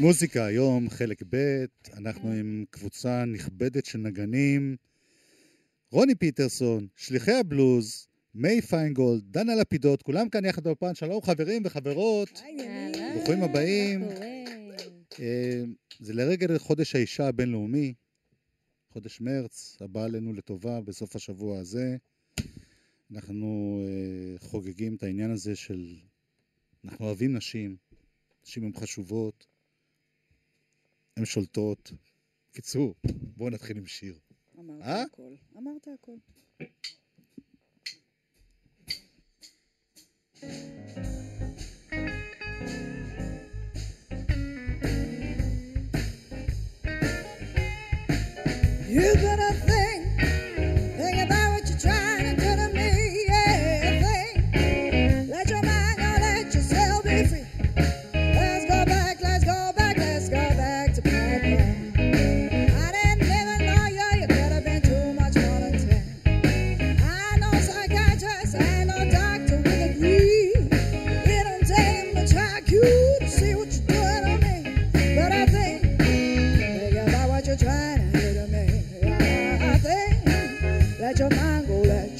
מוזיקה היום, חלק ב', אנחנו עם קבוצה נכבדת של נגנים. רוני פיטרסון, שליחי הבלוז, מיי פיינגולד, דנה לפידות, כולם כאן יחד באופן. שלום חברים וחברות, ברוכים הבאים. אה, זה לרגל חודש האישה הבינלאומי, חודש מרץ, הבא עלינו לטובה בסוף השבוע הזה. אנחנו אה, חוגגים את העניין הזה של... אנחנו אוהבים נשים, נשים הן חשובות, הן שולטות. קיצור, בואו נתחיל עם שיר. אמרת אה? הכל. אמרת הכל. You I'm gonna let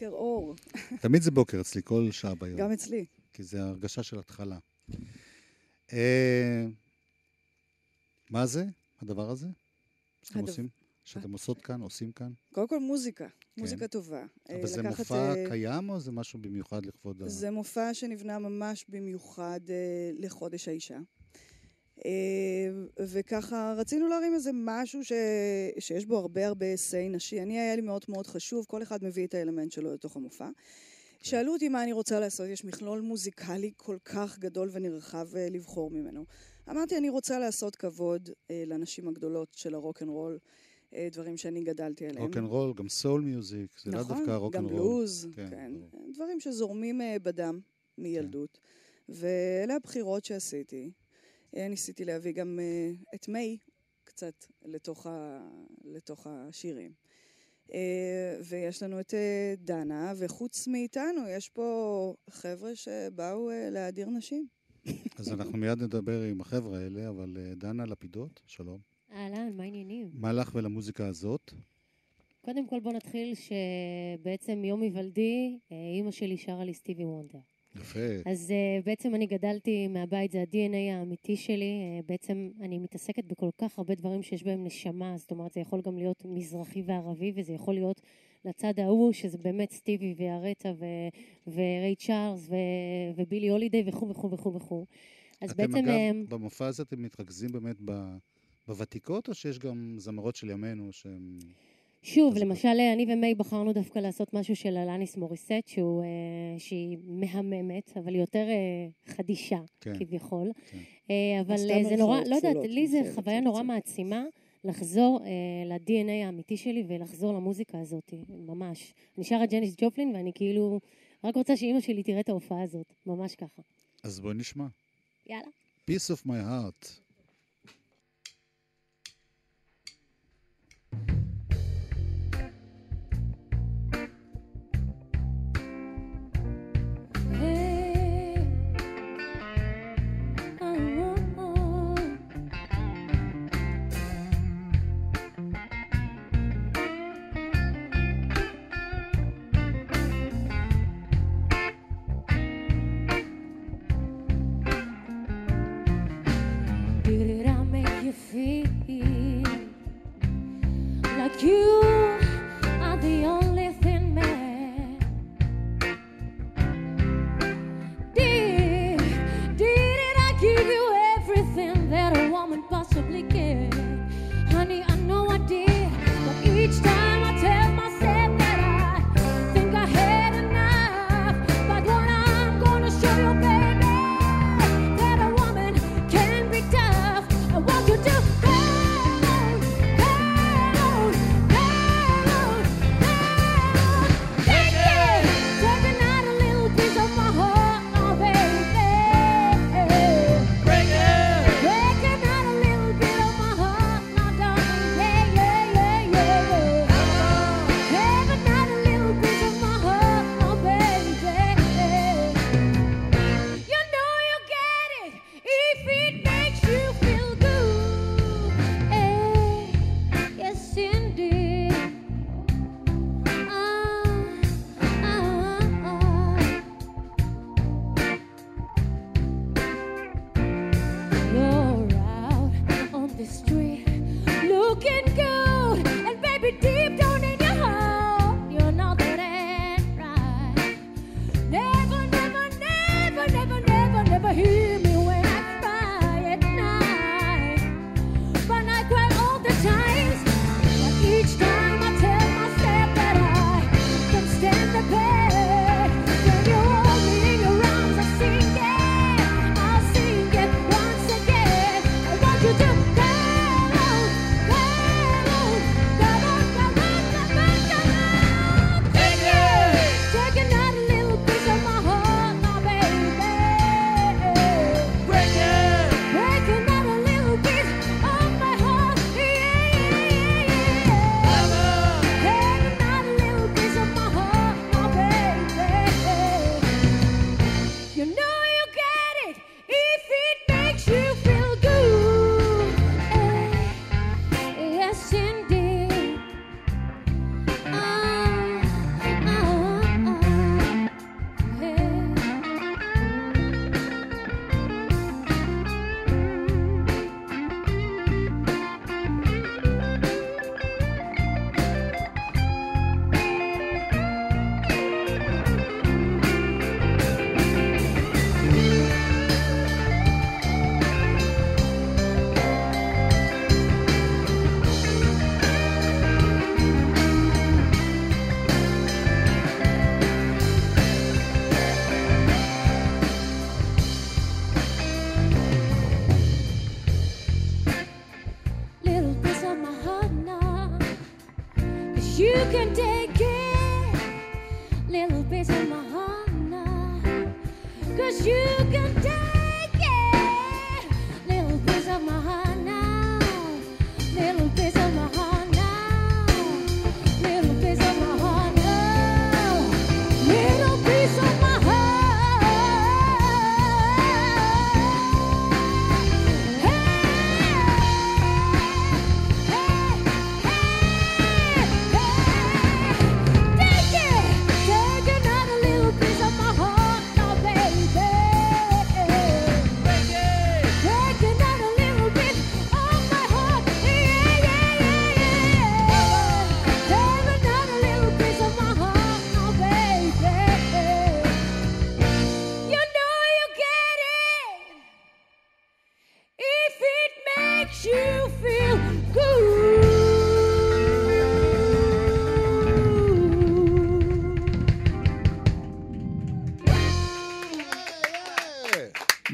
בוקר אור, תמיד זה בוקר אצלי, כל שעה ביום. גם אצלי. כי זה הרגשה של התחלה. אה, מה זה, הדבר הזה? שאתם עושים? שאתם עושות כאן, עושים כאן? קודם כל מוזיקה, מוזיקה טובה. אבל אה, זה מופע אה, קיים או זה משהו במיוחד לכבוד ה... זה מופע שנבנה ממש במיוחד לחודש האישה. אה, וככה רצינו להרים איזה משהו ש... שיש בו הרבה הרבה say נשי. אני, היה לי מאוד מאוד חשוב, כל אחד מביא את האלמנט שלו לתוך המופע. שאלו אותי מה אני רוצה לעשות, יש מכלול מוזיקלי כל כך גדול ונרחב אה, לבחור ממנו. אמרתי, אני רוצה לעשות כבוד אה, לנשים הגדולות של ה rock and roll, אה, דברים שאני גדלתי עליהם. רוקנרול, גם soul music, זה נכון, דווקא גם רוקנרול. בלוז, כן, כן. דברים שזורמים בדם מילדות. ואלה הבחירות שעשיתי. אה, ניסיתי להביא גם אה, את מיי קצת לתוך, ה... לתוך השירים. אה, ויש לנו את דנה, וחוץ מאיתנו יש פה חבר'ה שבאו להדיר נשים. אז אנחנו מיד נדבר עם החבר'ה האלה, אבל דנה לפידות, שלום. אהלן, מה העניינים? מה לך ולמוזיקה הזאת? קודם כל בוא נתחיל שבעצם מיום היוולדי, אימא שלי שרה לי סטיבי וונדר. יפה. אז אה, בעצם אני גדלתי מהבית, זה ה-DNA האמיתי שלי. אה, בעצם אני מתעסקת בכל כך הרבה דברים שיש בהם נשמה, זאת אומרת, זה יכול גם להיות מזרחי וערבי, וזה יכול להיות לצד ההוא, שזה באמת סטיבי וארטה וריי צ'ארלס ו- ובילי הולידיי וכו' וכו' וכו' וכו'. אז אתם בעצם... אגב, אה, במופע הזה אתם מתרכזים באמת ב... בוותיקות, או שיש גם זמרות של ימינו שהן... שוב, למשל, אני ומיי בחרנו דווקא לעשות משהו של אלניס מוריסט, שהוא, אה, שהיא מהממת, אבל היא יותר אה, חדישה, כן. כביכול. כן. אה, אבל אה, זה נורא, לא יודעת, לי זה חוויה נורא. מעצימה לחזור אה, ל-DNA האמיתי שלי ולחזור למוזיקה הזאת, ממש. אני שרה ג'ניס ג'ופלין ואני כאילו רק רוצה שאימא שלי תראה את ההופעה הזאת, ממש ככה. אז בואי נשמע. יאללה. Peace of my heart.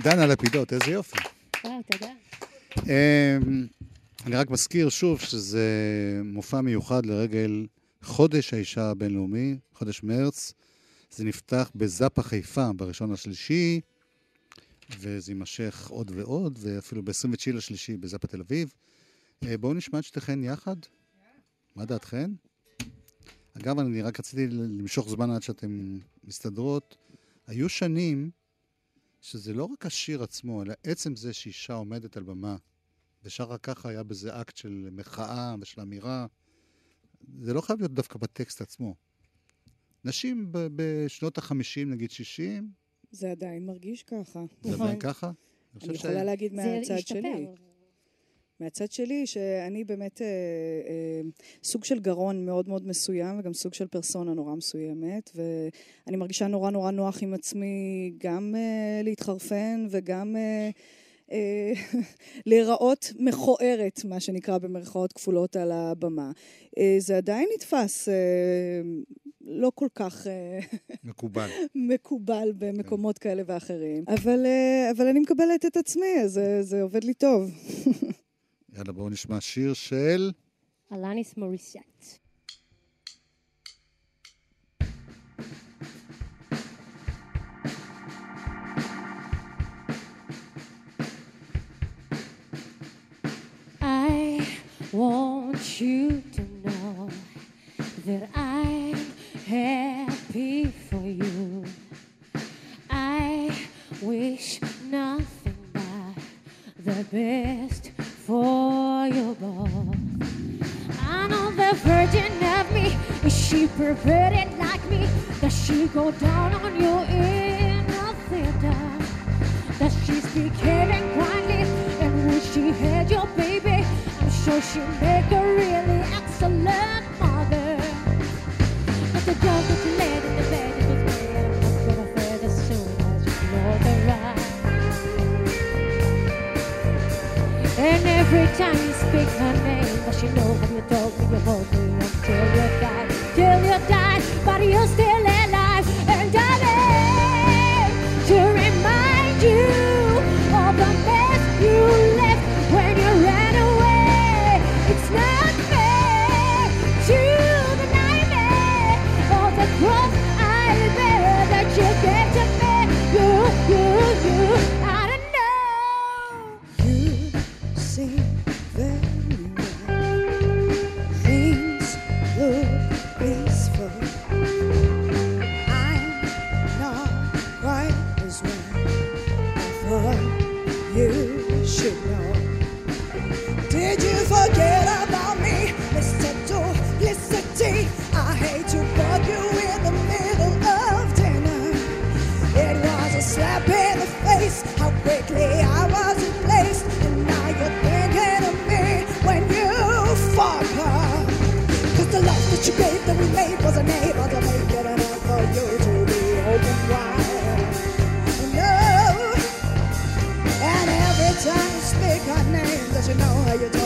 דנה לפידות, איזה יופי. וואו, תודה. אמ, אני רק מזכיר שוב שזה מופע מיוחד לרגל חודש האישה הבינלאומי, חודש מרץ. זה נפתח בזאפה חיפה בראשון לשלישי, וזה יימשך עוד ועוד, ואפילו ב-29 לשלישי בזאפה תל אביב. אה, בואו נשמע את שתיכן יחד. מה דעתכן? אגב, אני רק רציתי למשוך זמן עד שאתן מסתדרות. היו שנים שזה לא רק השיר עצמו, אלא עצם זה שאישה עומדת על במה ושרה ככה, היה בזה אקט של מחאה ושל אמירה. זה לא חייב להיות דווקא בטקסט עצמו. נשים ב- בשנות ה-50, נגיד 60, זה עדיין מרגיש ככה. זה עדיין ככה. אני יכולה להגיד זה מהצד השתפר. מהצד שלי, שאני באמת אה, אה, סוג של גרון מאוד מאוד מסוים, וגם סוג של פרסונה נורא מסוימת, ואני מרגישה נורא נורא נוח עם עצמי גם אה, להתחרפן וגם אה, אה, להיראות מכוערת, מה שנקרא במרכאות כפולות על הבמה. אה, זה עדיין נתפס אה, לא כל כך... מקובל. מקובל במקומות כאלה ואחרים. אבל, אבל אני מקבלת את עצמי, זה, זה עובד לי טוב. יאללה, בואו נשמע שיר של... אלניס מוריסט. I want you to know that I'm happy for you. I wish nothing but the best for I know the virgin of me. Is she perverted like me? Does she go down on you in a theater? Does she speak hearing quietly? And would she had your baby? I'm sure she'd make a really every time you speak her name, does she know how you told me you hold me until you died, till you died, but you're still you do.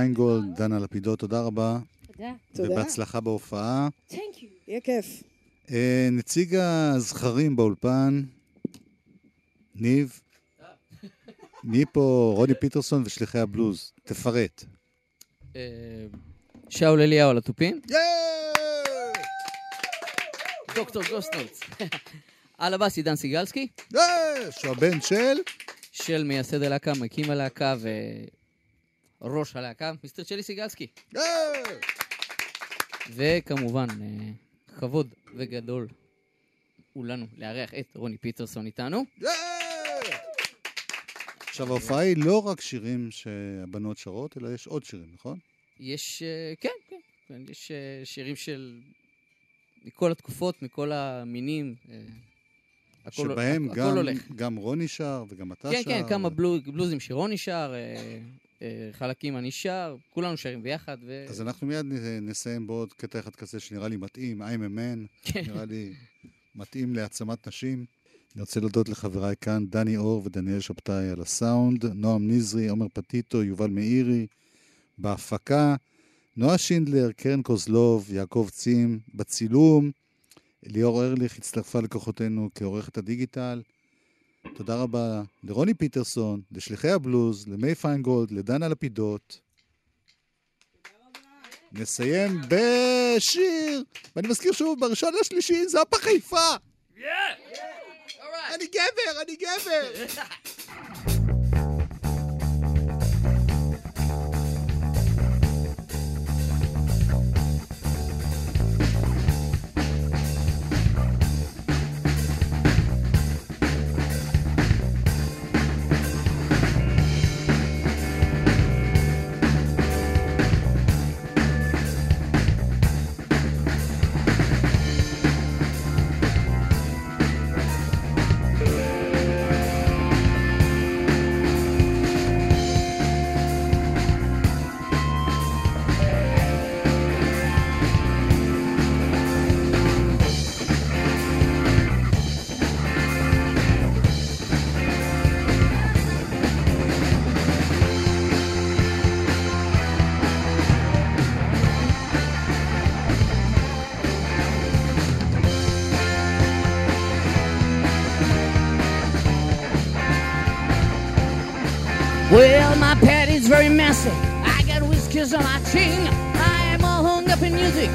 פיינגולד, דנה לפידות, תודה רבה, תודה. תודה. ובהצלחה בהופעה. Thank you. יהיה כיף. אה, נציג הזכרים באולפן, ניב, מי פה? רוני פיטרסון ושליחי הבלוז. תפרט. אה, שאול אליהו על התופים, דוקטור גוסטנולץ. על הבאס עידן סיגלסקי, שהוא הבן של? של מייסד הלהקה, מקים הלהקה וראש הלהקה, מיסטר צ'לי סיגלסקי. וכמובן, אה, כבוד וגדול הוא לנו לארח את רוני פיטרסון איתנו. עכשיו, ההופעה היא לא רק שירים שהבנות שרות, אלא יש עוד שירים, נכון? יש, אה, כן, כן, כן, יש אה, שירים של... מכל התקופות, מכל המינים. הכל- שבהם הכ- גם, הכל הולך. גם רוני שר וגם אתה כן, שר. כן, כמה בלוז, בלוזים שרוני שר, חלקים אני שר, כולנו שרים ביחד, ו... אז אנחנו מיד נסיים בעוד קטע אחד כזה שנראה לי מתאים, I'm a man, כן. נראה לי מתאים להעצמת נשים. אני רוצה להודות לחבריי כאן, דני אור ודניאל שבתאי על הסאונד, נועם נזרי, עומר פטיטו, יובל מאירי, בהפקה, נועה שינדלר, קרן קוזלוב, יעקב צים, בצילום, ליאור ארליך הצטרפה לכוחותינו כעורכת הדיגיטל. תודה רבה לרוני פיטרסון, לשליחי הבלוז, למי פיינגולד, לדנה לפידות. נסיים בשיר, ואני מזכיר שוב, בראשון לשלישי, זאפה חיפה! אני גבר, אני גבר! Whiskers on my chin. I am all hung up in music,